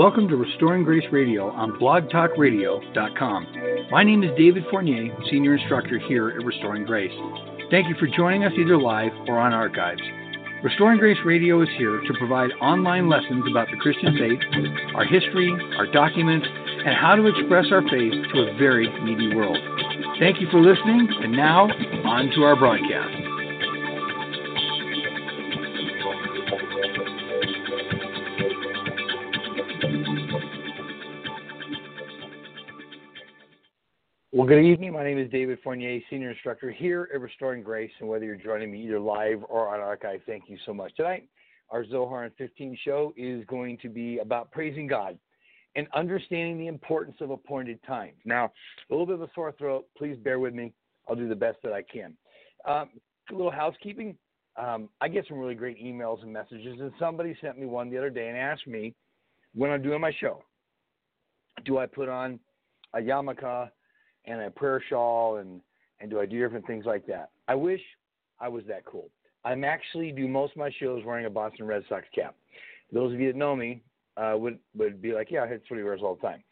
Welcome to Restoring Grace Radio on blogtalkradio.com. My name is David Fournier, Senior Instructor here at Restoring Grace. Thank you for joining us either live or on archives. Restoring Grace Radio is here to provide online lessons about the Christian faith, our history, our documents, and how to express our faith to a very needy world. Thank you for listening, and now on to our broadcast. Good evening. My name is David Fournier, Senior Instructor here at Restoring Grace. And whether you're joining me either live or on archive, thank you so much. Tonight, our Zohar in 15 show is going to be about praising God and understanding the importance of appointed times. Now, a little bit of a sore throat. Please bear with me. I'll do the best that I can. Um, a little housekeeping. Um, I get some really great emails and messages, and somebody sent me one the other day and asked me when I'm doing my show, do I put on a yarmulke and a prayer shawl and and do I do different things like that? I wish I was that cool. I'm actually do most of my shows wearing a Boston Red Sox cap. Those of you that know me uh, would would be like, yeah, that's what he wears all the time.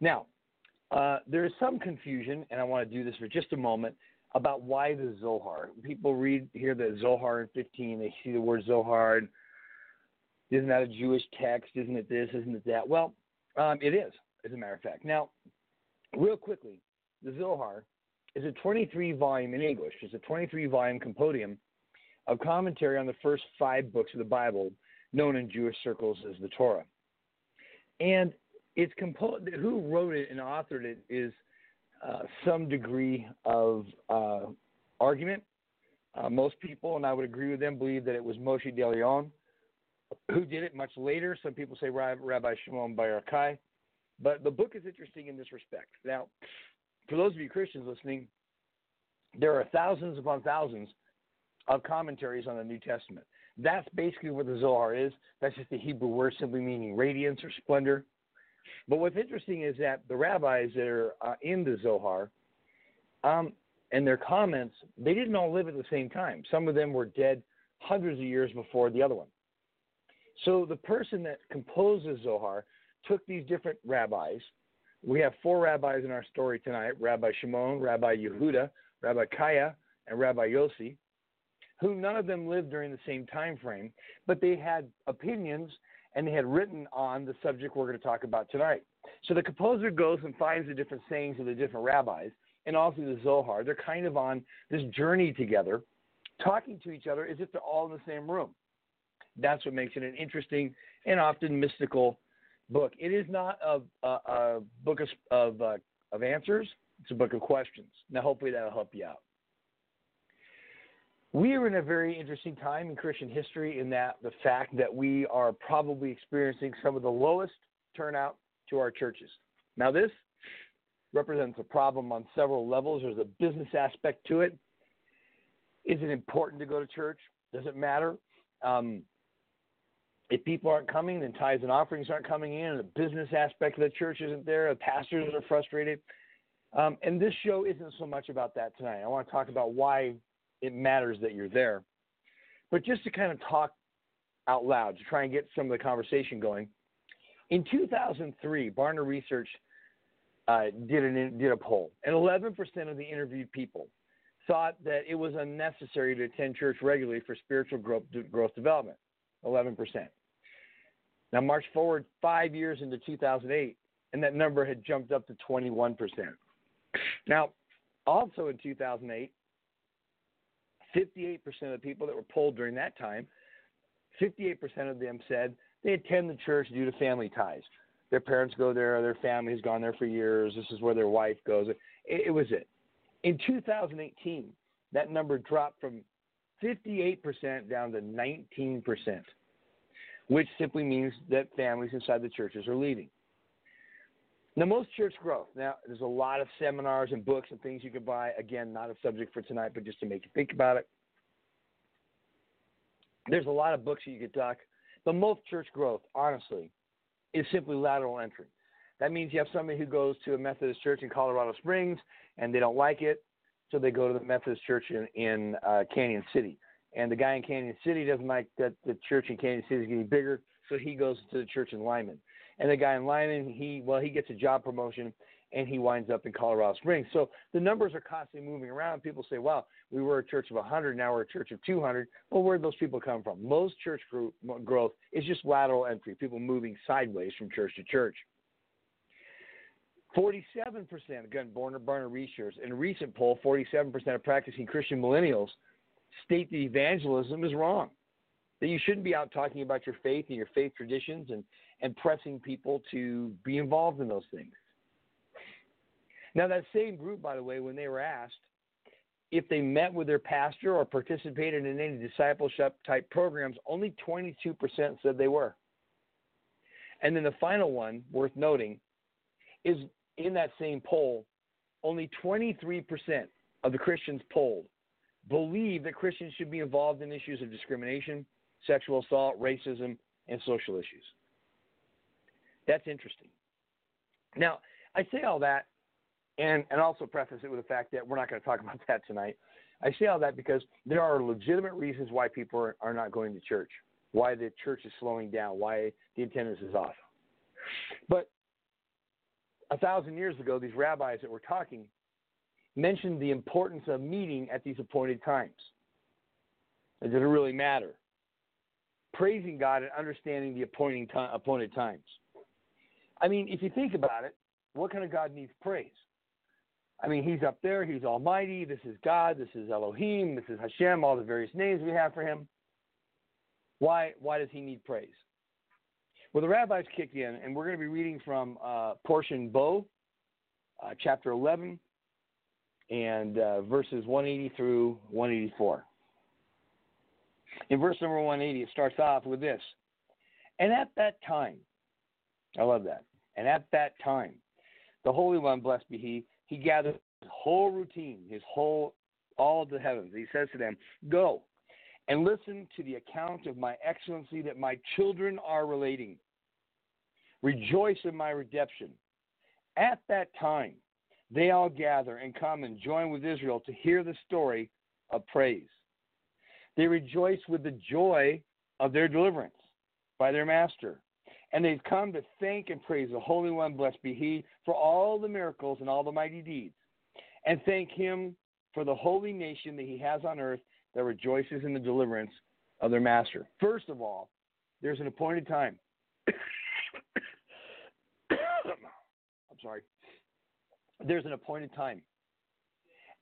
Now, uh, there is some confusion, and I want to do this for just a moment about why the Zohar. People read here the Zohar in 15, they see the word Zohar. Isn't that a Jewish text? Isn't it this? Isn't it that? Well, um, it is, as a matter of fact. Now, real quickly, the Zohar is a 23 volume in English. It's a 23 volume compendium of commentary on the first five books of the Bible, known in Jewish circles as the Torah. And it's composed. Who wrote it and authored it is uh, some degree of uh, argument. Uh, most people, and I would agree with them, believe that it was Moshe de Leon who did it much later. Some people say Rabbi Shimon Bar Yochai. But the book is interesting in this respect. Now, for those of you Christians listening, there are thousands upon thousands of commentaries on the New Testament. That's basically what the Zohar is. That's just the Hebrew word simply meaning radiance or splendor. But what's interesting is that the rabbis that are uh, in the Zohar um, and their comments, they didn't all live at the same time. Some of them were dead hundreds of years before the other one. So the person that composed the Zohar took these different rabbis. We have four rabbis in our story tonight Rabbi Shimon, Rabbi Yehuda, Rabbi Chiya, and Rabbi Yossi, who none of them lived during the same time frame, but they had opinions and they had written on the subject we're going to talk about tonight. So the composer goes and finds the different sayings of the different rabbis and also the Zohar. They're kind of on this journey together, talking to each other as if they're all in the same room. That's what makes it an interesting and often mystical book. It is not a, a, a book of, of, uh, of answers, it's a book of questions. Now, hopefully, that'll help you out. We are in a very interesting time in Christian history in that the fact that we are probably experiencing some of the lowest turnout to our churches. Now, this represents a problem on several levels. There's a business aspect to it. Is it important to go to church? Does it matter? Um, if people aren't coming, then tithes and offerings aren't coming in, and the business aspect of the church isn't there, the pastors are frustrated. Um, and this show isn't so much about that tonight. I want to talk about why it matters that you're there. But just to kind of talk out loud, to try and get some of the conversation going. In 2003, Barna Research uh, did, an, did a poll, and 11% of the interviewed people thought that it was unnecessary to attend church regularly for spiritual growth, growth development, 11%. Now, march forward five years into 2008, and that number had jumped up to 21%. Now, also in 2008, 58% of the people that were polled during that time, 58% of them said they attend the church due to family ties. Their parents go there, their family's gone there for years. This is where their wife goes. It, it was it. In 2018, that number dropped from 58% down to 19%, which simply means that families inside the churches are leaving. Now, most church growth. Now, there's a lot of seminars and books and things you could buy. Again, not a subject for tonight, but just to make you think about it. There's a lot of books that you could talk. But most church growth, honestly, is simply lateral entry. That means you have somebody who goes to a Methodist church in Colorado Springs and they don't like it, so they go to the Methodist church in, in uh, Cañon City. And the guy in Cañon City doesn't like that the church in Cañon City is getting bigger, so he goes to the church in Limon. And the guy in Limon, he well, he gets a job promotion and he winds up in Colorado Springs. So the numbers are constantly moving around. People say, "Wow, we were a church of 100, now we're a church of 200." Well, where did those people come from? Most church group, growth is just lateral entry, people moving sideways from church to church. 47%, again, Barna, Barna Research, in a recent poll, 47% of practicing Christian millennials state that evangelism is wrong. That you shouldn't be out talking about your faith and your faith traditions and, and pressing people to be involved in those things. Now, that same group, by the way, when they were asked if they met with their pastor or participated in any discipleship type programs, only 22% said they were. And then the final one, worth noting, is in that same poll, only 23% of the Christians polled believe that Christians should be involved in issues of discrimination, sexual assault, racism, and social issues. That's interesting. Now, I say all that and, and also preface it with the fact that we're not going to talk about that tonight. I say all that because there are legitimate reasons why people are, are not going to church, why the church is slowing down, why the attendance is off. But a thousand years ago, these rabbis that were talking mentioned the importance of meeting at these appointed times. It doesn't really matter. Praising God and understanding the appointing time, appointed times. I mean, if you think about it, what kind of God needs praise? I mean, He's up there, He's Almighty, this is God, this is Elohim, this is Hashem, all the various names we have for Him. Why, why does He need praise? Well, the rabbis kick in, and we're going to be reading from uh, portion Bo, uh, chapter 11, and uh, verses 180 through 184. In verse number 180, it starts off with this And at that time, I love that. And at that time, the Holy One, blessed be He, He gathered his whole routine, his whole, all of the heavens. He says to them, Go and listen to the account of my excellency that my children are relating. Rejoice in my redemption. At that time, they all gather and come and join with Israel to hear the story of praise. They rejoice with the joy of their deliverance by their master. And they've come to thank and praise the Holy One, blessed be He, for all the miracles and all the mighty deeds. And thank Him for the holy nation that He has on earth that rejoices in the deliverance of their master. First of all, there's an appointed time. I'm sorry. There's an appointed time.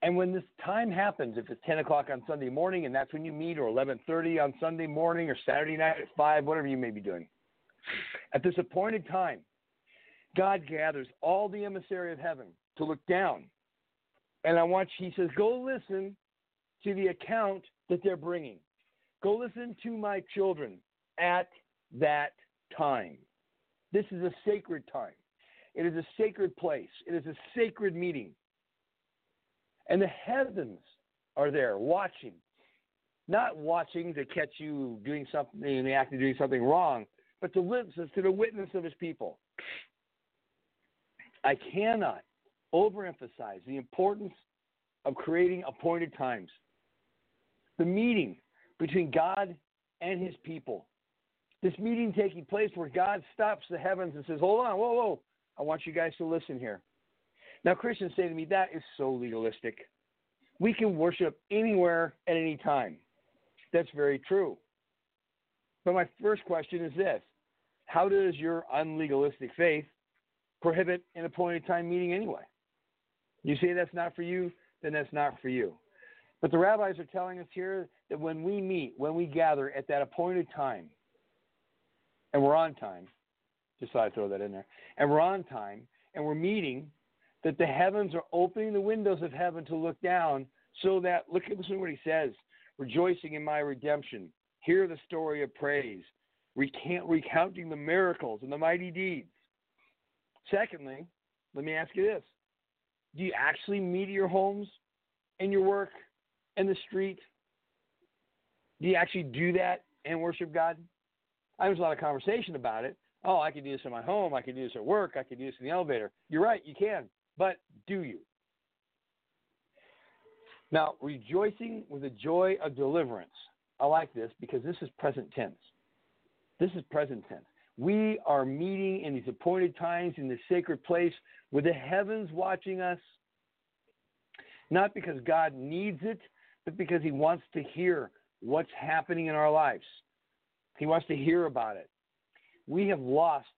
And when this time happens, if it's 10 o'clock on Sunday morning and that's when you meet, or 11:30 on Sunday morning, or Saturday night at five, whatever you may be doing, at this appointed time, God gathers all the emissary of heaven to look down, and I want He says, go listen to the account that they're bringing. Go listen to my children at that time. This is a sacred time. It is a sacred place. It is a sacred meeting. And the heavens are there watching. Not watching to catch you doing something in the act of doing something wrong, but to witness to the witness of his people. I cannot overemphasize the importance of creating appointed times the meeting between God and his people. This meeting taking place where God stops the heavens and says, Hold on, whoa, whoa, I want you guys to listen here. Now, Christians say to me, That is so legalistic. We can worship anywhere at any time. That's very true. But my first question is this How does your unlegalistic faith prohibit an appointed time meeting anyway? You say that's not for you, then that's not for you. But the rabbis are telling us here that when we meet, when we gather at that appointed time, and we're on time, just thought I'd throw that in there, and we're on time, and we're meeting, that the heavens are opening the windows of heaven to look down so that, look at what he says, rejoicing in my redemption, hear the story of praise, recount, recounting the miracles and the mighty deeds. Secondly, let me ask you this do you actually meet your homes and your work and the street? Do you actually do that and worship God? I there's a lot of conversation about it. Oh, I could do this in my home. I could do this at work. I could do this in the elevator. You're right, you can. But do you? Now, rejoicing with the joy of deliverance. I like this because this is present tense. This is present tense. We are meeting in these appointed times in this sacred place with the heavens watching us, not because God needs it, but because He wants to hear what's happening in our lives. He wants to hear about it. We have lost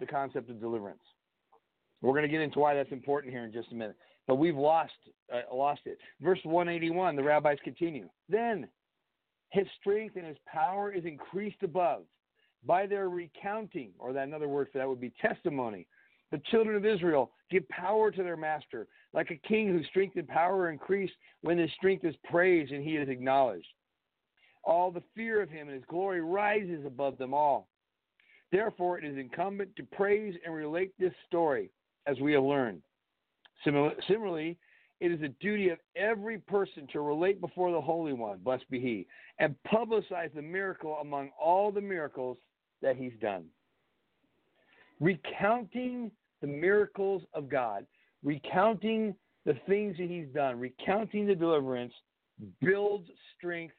the concept of deliverance. We're going to get into why that's important here in just a minute. But we've lost uh, lost it. Verse 181, the rabbis continue. Then his strength and his power is increased above by their recounting, or that another word for that would be testimony. The children of Israel give power to their master, like a king whose strength and power increase when his strength is praised and he is acknowledged. All the fear of him and his glory rises above them all. Therefore, it is incumbent to praise and relate this story, as we have learned. Similarly, it is the duty of every person to relate before the Holy One, blessed be He, and publicize the miracle among all the miracles that He's done. Recounting the miracles of God, recounting the things that He's done, recounting the deliverance builds strength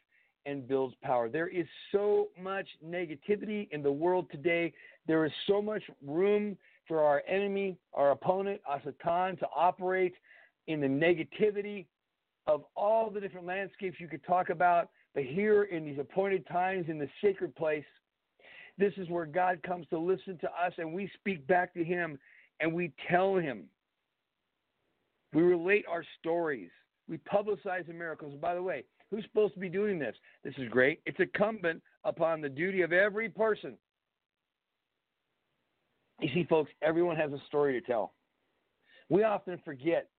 and builds power. There is so much negativity in the world today. There is so much room for our enemy, our opponent, HaSatan, to operate in the negativity of all the different landscapes you could talk about. But here in these appointed times in the sacred place, this is where God comes to listen to us and we speak back to Him and we tell Him. We relate our stories. We publicize the miracles. And by the way, who's supposed to be doing this? This is great. It's incumbent upon the duty of every person you see, folks, everyone has a story to tell. We often forget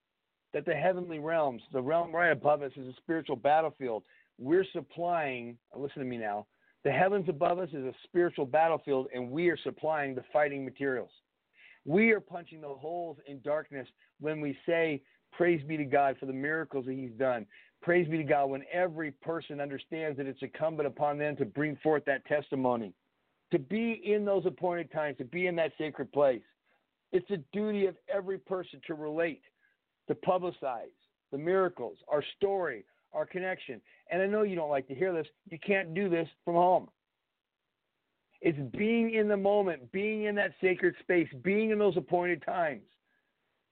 that the heavenly realms, the realm right above us, is a spiritual battlefield. We're supplying, listen to me now, the heavens above us is a spiritual battlefield, and we are supplying the fighting materials. We are punching the holes in darkness when we say, Praise be to God for the miracles that He's done. Praise be to God when every person understands that it's incumbent upon them to bring forth that testimony to be in those appointed times, to be in that sacred place. It's a duty of every person to relate, to publicize the miracles, our story, our connection. And I know you don't like to hear this. You can't do this from home. It's being in the moment, being in that sacred space, being in those appointed times.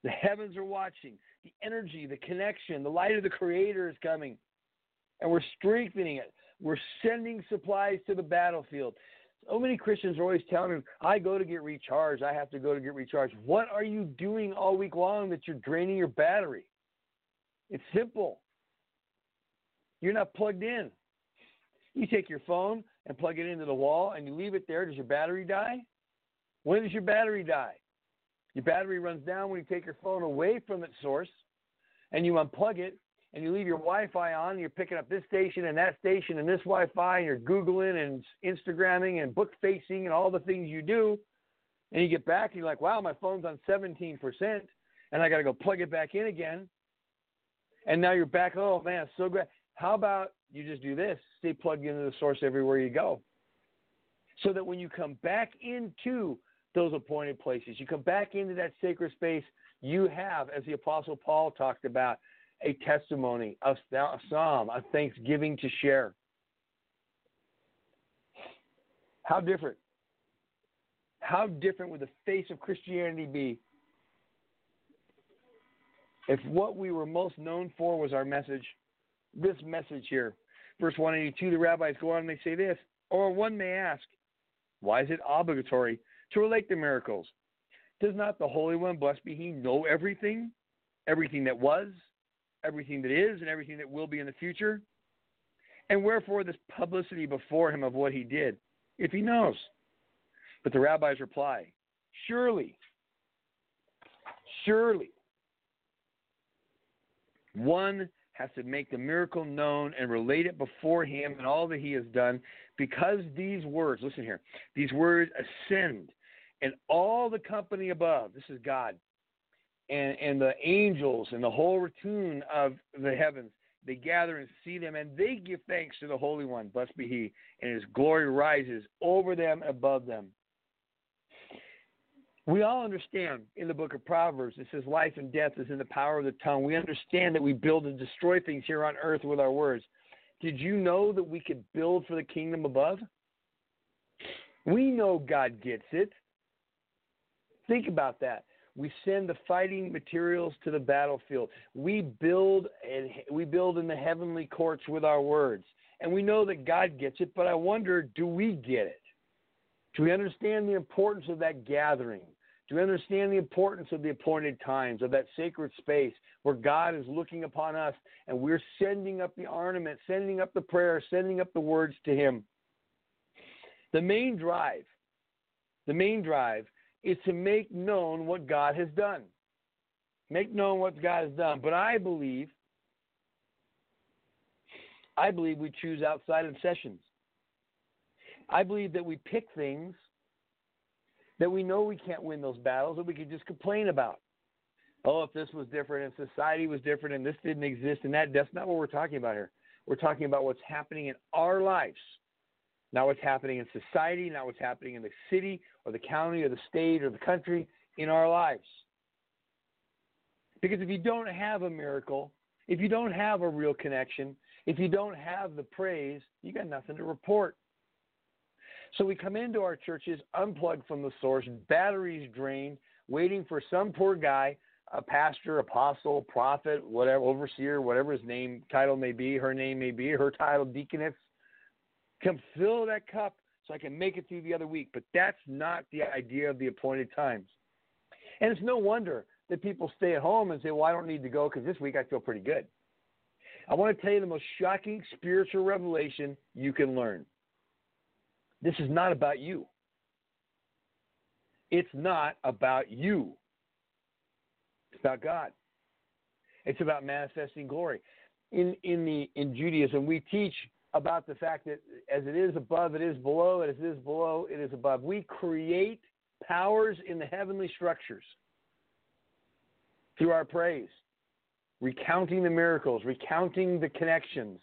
The heavens are watching. The energy, the connection, the light of the Creator is coming. And we're strengthening it. We're sending supplies to the battlefield. So many Christians are always telling me, I go to get recharged. I have to go to get recharged. What are you doing all week long that you're draining your battery? It's simple. You're not plugged in. You take your phone and plug it into the wall and you leave it there. Does your battery die? When does your battery die? Your battery runs down when you take your phone away from its source and you unplug it and you leave your Wi-Fi on, and you're picking up this station and that station and this Wi-Fi, and you're Googling and Instagramming and book facing and all the things you do, and you get back and you're like, wow, my phone's on 17%, and I got to go plug it back in again, and now you're back. Oh man, so great. How about you just do this? Stay plugged into the source everywhere you go, so that when you come back into those appointed places, you come back into that sacred space. You have, as the Apostle Paul talked about, a testimony, a, a psalm, a thanksgiving to share. How different? How different would the face of Christianity be If what we were most known for was our message, this message here, verse 182, the rabbis go on and they say this, or one may ask, why is it obligatory to relate the miracles? Does not the Holy One, blessed be He, know everything? Everything that was, everything that is, and everything that will be in the future? And wherefore this publicity before Him of what He did, if He knows? But the rabbis reply, Surely, surely, one has to make the miracle known and relate it before him and all that he has done because these words, listen here, these words ascend and all the company above, this is God, and, and the angels and the whole return of the heavens, they gather and see them and they give thanks to the Holy One, blessed be he, and his glory rises over them above them. We all understand in the book of Proverbs, it says life and death is in the power of the tongue. We understand that we build and destroy things here on earth with our words. Did you know that we could build for the kingdom above? We know God gets it. Think about that. We send the fighting materials to the battlefield. We build and we build in the heavenly courts with our words. And we know that God gets it, but I wonder, do we get it? Do we understand the importance of that gathering? Do we understand the importance of the appointed times, of that sacred space where God is looking upon us and we're sending up the ornament, sending up the prayer, sending up the words to Him? The main drive, the main drive is to make known what God has done. Make known what God has done. But I believe, I believe we choose outside of sessions. I believe that we pick things that we know we can't win those battles that we can just complain about. Oh, if this was different and society was different and this didn't exist and that, that's not what we're talking about here. We're talking about what's happening in our lives, not what's happening in society, not what's happening in the city or the county or the state or the country, in our lives. Because if you don't have a miracle, if you don't have a real connection, if you don't have the praise, you got nothing to report. So we come into our churches unplugged from the source, batteries drained, waiting for some poor guy, a pastor, apostle, prophet, whatever, overseer, whatever his name, title may be, her name may be, her title, deaconess, come fill that cup so I can make it through the other week. But that's not the idea of the appointed times. And it's no wonder that people stay at home and say, well, I don't need to go because this week I feel pretty good. I want to tell you the most shocking spiritual revelation you can learn. This is not about you. It's not about you. It's about God. It's about manifesting glory. In in the in Judaism, we teach about the fact that as it is above, it is below, as it is below, it is above. We create powers in the heavenly structures through our praise, recounting the miracles, recounting the connections.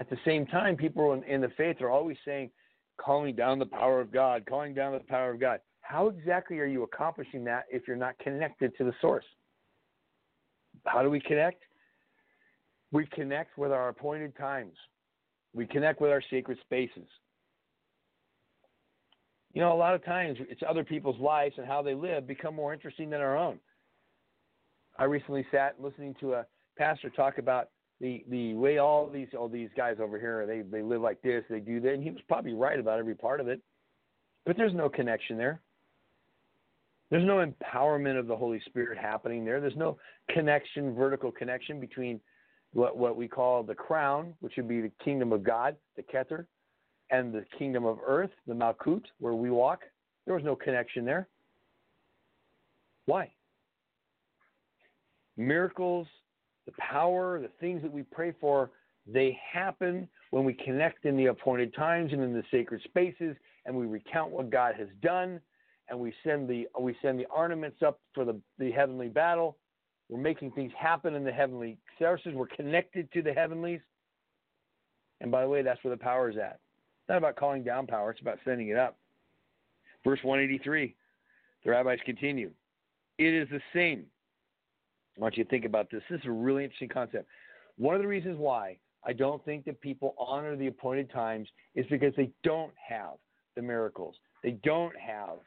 At the same time, people in, in the faith are always saying, calling down the power of God, calling down the power of God. How exactly are you accomplishing that if you're not connected to the source? How do we connect? We connect with our appointed times. We connect with our sacred spaces. You know, a lot of times it's other people's lives and how they live become more interesting than our own. I recently sat listening to a pastor talk about the the way all these all these guys over here they they live like this, they do that, and he was probably right about every part of it. But there's no connection there. There's no empowerment of the Holy Spirit happening there. There's no connection, vertical connection between what what we call the crown, which would be the kingdom of God, the Keter, and the kingdom of earth, the Malkut, where we walk. There was no connection there. Why? Miracles the power, the things that we pray for, they happen when we connect in the appointed times and in the sacred spaces, and we recount what God has done, and we send the we send the ornaments up for the, the heavenly battle. We're making things happen in the heavenly services. We're connected to the heavenlies. And by the way, that's where the power is at. It's not about calling down power, it's about sending it up. Verse 183, the rabbis continue. It is the same I want you to think about this. This is a really interesting concept. One of the reasons why I don't think that people honor the appointed times is because they don't have the miracles. They don't have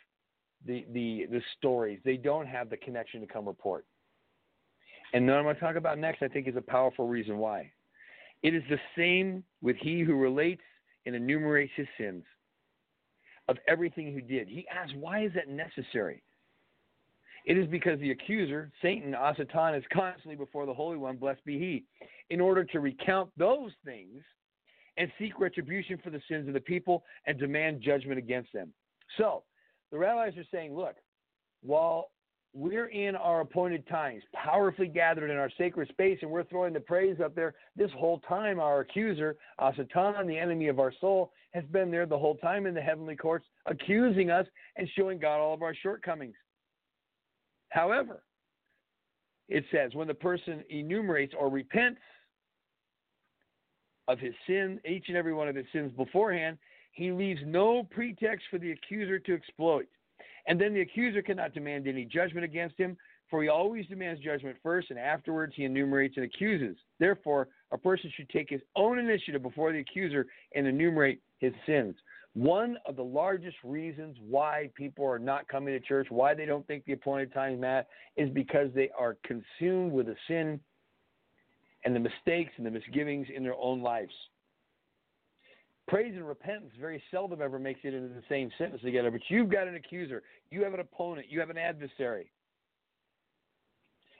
the, the, the stories. They don't have the connection to come report. And what I'm going to talk about next, I think, is a powerful reason why. It is the same with he who relates and enumerates his sins of everything he did. He asks, why is that necessary? It is because the accuser, Satan, HaSatan, is constantly before the Holy One, blessed be he, in order to recount those things and seek retribution for the sins of the people and demand judgment against them. So, the rabbis are saying, look, while we're in our appointed times, powerfully gathered in our sacred space, and we're throwing the praise up there. This whole time, our accuser, Satan, the enemy of our soul, has been there the whole time in the heavenly courts, accusing us and showing God all of our shortcomings. However, it says when the person enumerates or repents of his sin, each and every one of his sins beforehand, he leaves no pretext for the accuser to exploit. And then the accuser cannot demand any judgment against him, for he always demands judgment first, and afterwards he enumerates and accuses. Therefore, a person should take his own initiative before the accuser and enumerate his sins. One of the largest reasons why people are not coming to church, why they don't think the appointed time met, is because they are consumed with the sin and the mistakes and the misgivings in their own lives. Praise and repentance very seldom ever makes it into the same sentence together, but you've got an accuser, you have an opponent, you have an adversary.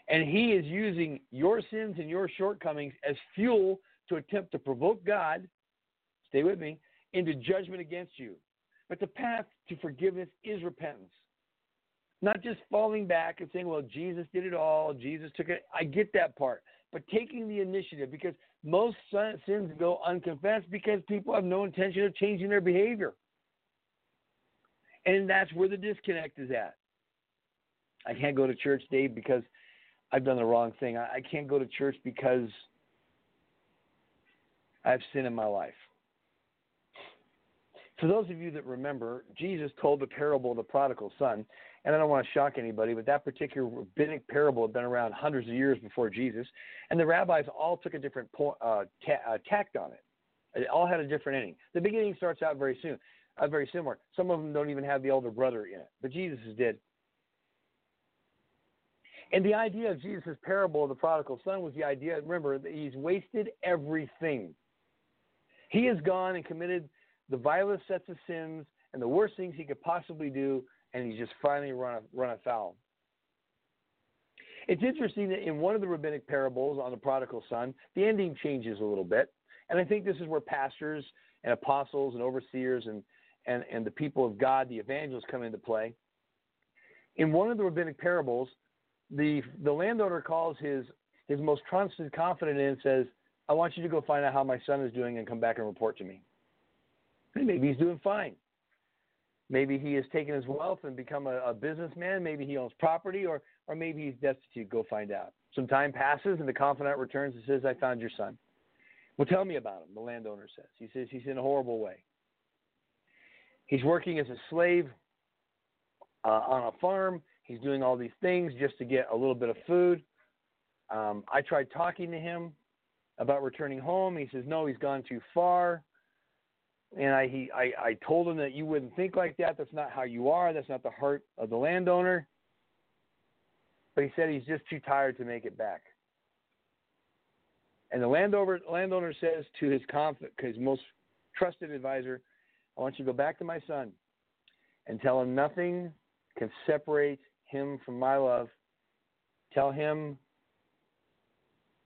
And he is using your sins and your shortcomings as fuel to attempt to provoke God, stay with me, into judgment against you. But the path to forgiveness is repentance. Not just falling back and saying, well, Jesus did it all, Jesus took it. I get that part. But taking the initiative, because most sins go unconfessed because people have no intention of changing their behavior. And that's where the disconnect is at. I can't go to church, Dave, because I've done the wrong thing. I can't go to church because I have sinned in my life. For those of you that remember, Jesus told the parable of the prodigal son, and I don't want to shock anybody, but that particular rabbinic parable had been around hundreds of years before Jesus, and the rabbis all took a different uh, ta- uh, tact on it. It all had a different ending. The beginning starts out very soon, uh, very similar. Some of them don't even have the elder brother in it, but Jesus did. And the idea of Jesus' parable of the prodigal son was the idea, remember, that he's wasted everything. He has gone and committed the vilest sets of sins and the worst things he could possibly do, and he's just finally run, run afoul. It's interesting that in one of the rabbinic parables on the prodigal son, the ending changes a little bit. And I think this is where pastors and apostles and overseers and, and, and the people of God, the evangelists, come into play. In one of the rabbinic parables, the, the landowner calls his, his most trusted confidant in and says, I want you to go find out how my son is doing and come back and report to me. Maybe he's doing fine. Maybe he has taken his wealth and become a, a businessman. Maybe he owns property, or, or maybe he's destitute. Go find out. Some time passes, and the confidant returns and says, I found your son. Well, tell me about him, the landowner says. He says he's in a horrible way. He's working as a slave uh, on a farm. He's doing all these things just to get a little bit of food. Um, I tried talking to him about returning home. He says, no, he's gone too far and I he I, I told him that you wouldn't think like that. That's not how you are. That's not the heart of the landowner. But he said he's just too tired to make it back. And the landowner landowner says to his conf, his most trusted advisor, "I want you to go back to my son, and tell him nothing can separate him from my love. Tell him,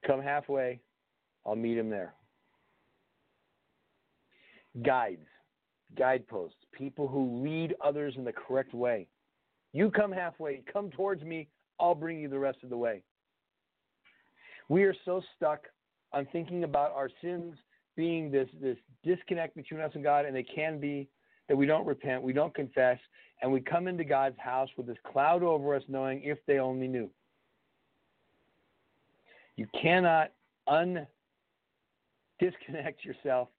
come halfway. I'll meet him there." Guides, guideposts, people who lead others in the correct way. You come halfway, come towards me, I'll bring you the rest of the way. We are so stuck on thinking about our sins being this, this disconnect between us and God, and they can be that we don't repent, we don't confess, and we come into God's house with this cloud over us, knowing if they only knew. You cannot un disconnect yourself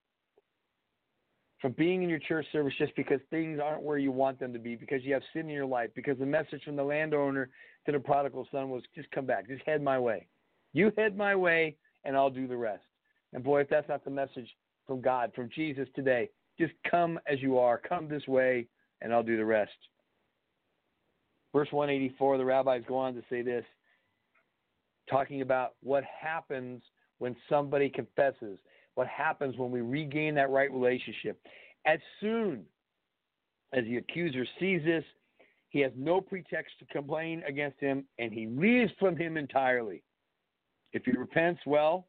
from being in your church service just because things aren't where you want them to be, because you have sin in your life, because the message from the landowner to the prodigal son was just come back, just head my way. You head my way, and I'll do the rest. And boy, if that's not the message from God, from Jesus today, just come as you are, come this way, and I'll do the rest. Verse 184, the rabbis go on to say this talking about what happens when somebody confesses, what happens when we regain that right relationship. As soon as the accuser sees this, he has no pretext to complain against him, and he leaves from him entirely. If he repents, well.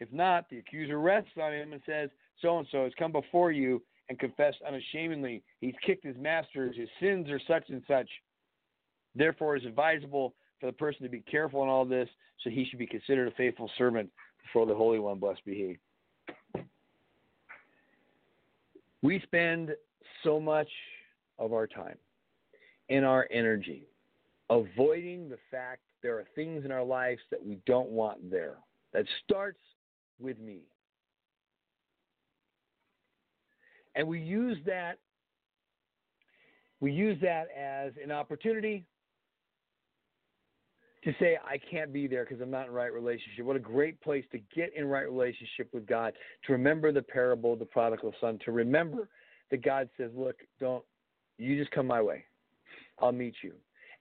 If not, the accuser rests on him and says, So and so has come before you and confessed unashamedly. He's kicked his masters, his sins are such and such. Therefore, it is advisable for the person to be careful in all this, so he should be considered a faithful servant before the Holy One, blessed be he. We spend so much of our time and our energy avoiding the fact there are things in our lives that we don't want there. That starts with me. And we use that we use that as an opportunity to say I can't be there because I'm not in right relationship. What a great place to get in right relationship with God, to remember the parable of the prodigal son, to remember that God says, "Look, don't you just come my way. I'll meet you."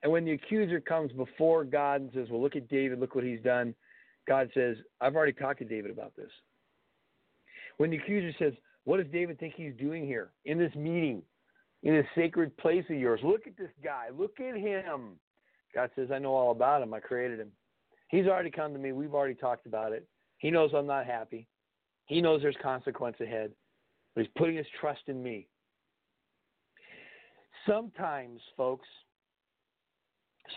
And when the accuser comes before God and says, "Well, look at David, look what he's done." God says, "I've already talked to David about this." When the accuser says, "What does David think he's doing here in this meeting, in this sacred place of yours? Look at this guy. Look at him." God says, I know all about him. I created him. He's already come to me. We've already talked about it. He knows I'm not happy. He knows there's consequence ahead, but he's putting his trust in me. Sometimes, folks,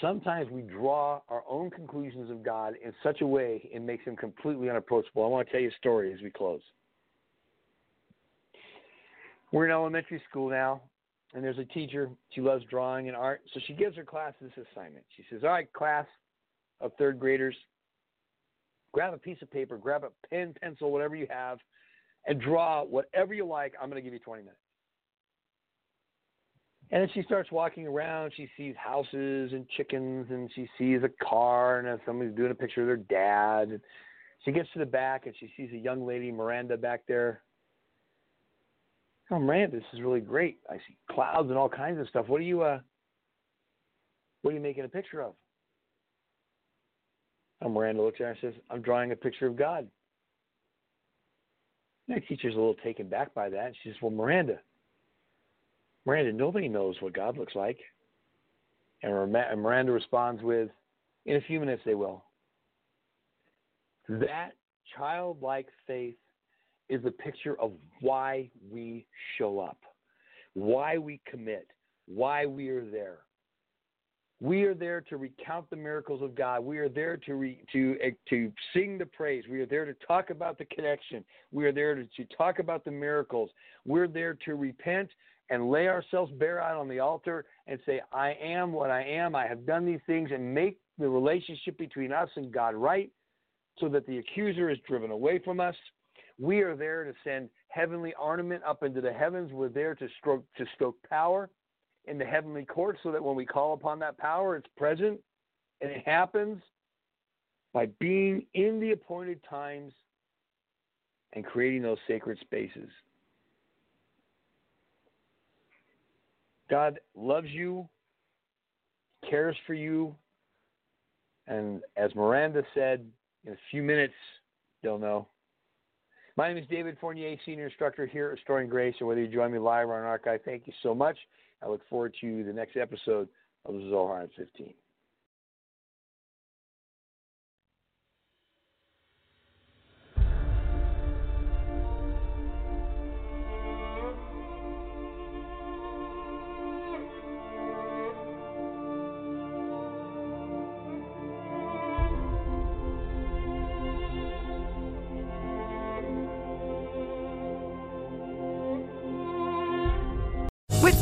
sometimes we draw our own conclusions of God in such a way it makes him completely unapproachable. I want to tell you a story as we close. We're in elementary school now, and there's a teacher. She loves drawing and art, so she gives her class this assignment. She says, "All right, class of third graders, grab a piece of paper, grab a pen, pencil, whatever you have, and draw whatever you like. I'm going to give you 20 minutes." And then she starts walking around. She sees houses and chickens, and she sees a car, and somebody's doing a picture of their dad. She gets to the back, and she sees a young lady, Miranda, back there oh man, this is really great. I see clouds and all kinds of stuff. What are you uh what are you making a picture of? And Miranda looks at her and says, I'm drawing a picture of God. And teacher's a little taken back by that. She says, Well, Miranda, Miranda, nobody knows what God looks like. And Miranda responds with, In a few minutes they will. That childlike faith is a picture of why we show up, why we commit, why we are there. We are there to recount the miracles of God. We are there to re, to uh, to sing the praise. We are there to talk about the connection. We are there to, to talk about the miracles. We're there to repent and lay ourselves bare out on the altar and say, "I am what I am. I have done these things," and make the relationship between us and God right, so that the accuser is driven away from us we are there to send heavenly ornament up into the heavens. We're there to stroke to stoke power in the heavenly court so that when we call upon that power, it's present and it happens by being in the appointed times and creating those sacred spaces. God loves you, cares for you, and as Miranda said, in a few minutes, they'll know. My name is David Fournier, Senior Instructor here at Restoring Grace, and whether you join me live or on archive, thank you so much. I look forward to the next episode of Zohar at 15.